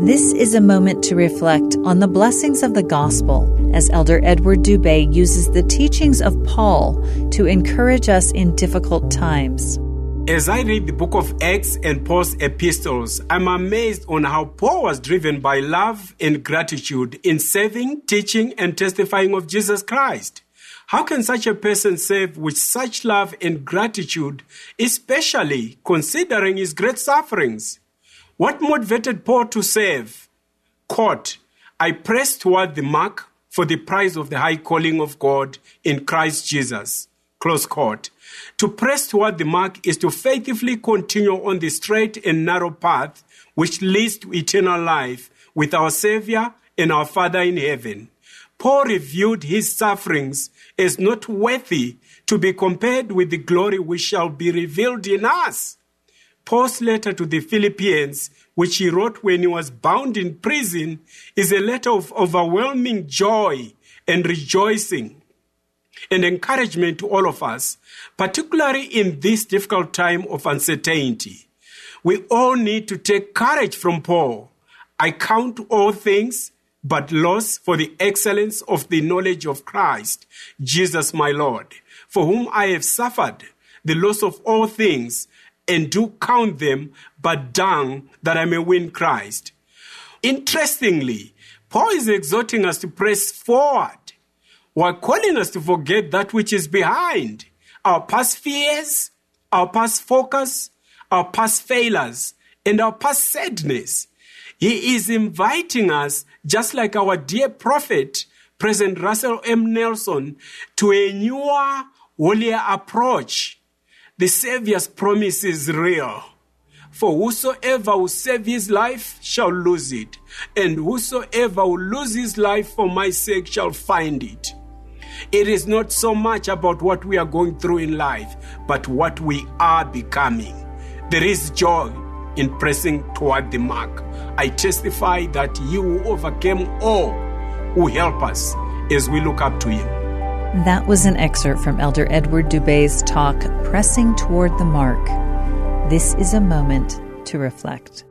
This is a moment to reflect on the blessings of the gospel as Elder Edward Dube uses the teachings of Paul to encourage us in difficult times. As I read the book of Acts and Paul's epistles, I'm amazed on how Paul was driven by love and gratitude in serving, teaching, and testifying of Jesus Christ. How can such a person serve with such love and gratitude, especially considering his great sufferings? What motivated Paul to serve? Quote, I press toward the mark for the prize of the high calling of God in Christ Jesus. Close quote. To press toward the mark is to faithfully continue on the straight and narrow path which leads to eternal life with our Savior and our Father in heaven. Paul reviewed his sufferings as not worthy to be compared with the glory which shall be revealed in us. Paul's letter to the Philippians, which he wrote when he was bound in prison, is a letter of overwhelming joy and rejoicing and encouragement to all of us, particularly in this difficult time of uncertainty. We all need to take courage from Paul. I count all things but loss for the excellence of the knowledge of Christ, Jesus my Lord, for whom I have suffered the loss of all things and do count them but dung that I may win Christ. Interestingly, Paul is exhorting us to press forward while calling us to forget that which is behind our past fears, our past focus, our past failures, and our past sadness. He is inviting us, just like our dear prophet, President Russell M. Nelson, to a newer, holier approach. The Savior's promise is real. For whosoever will save his life shall lose it, and whosoever will lose his life for my sake shall find it. It is not so much about what we are going through in life, but what we are becoming. There is joy in pressing toward the mark. I testify that you who overcame all will help us as we look up to him. That was an excerpt from Elder Edward Dube's talk, Pressing Toward the Mark. This is a moment to reflect.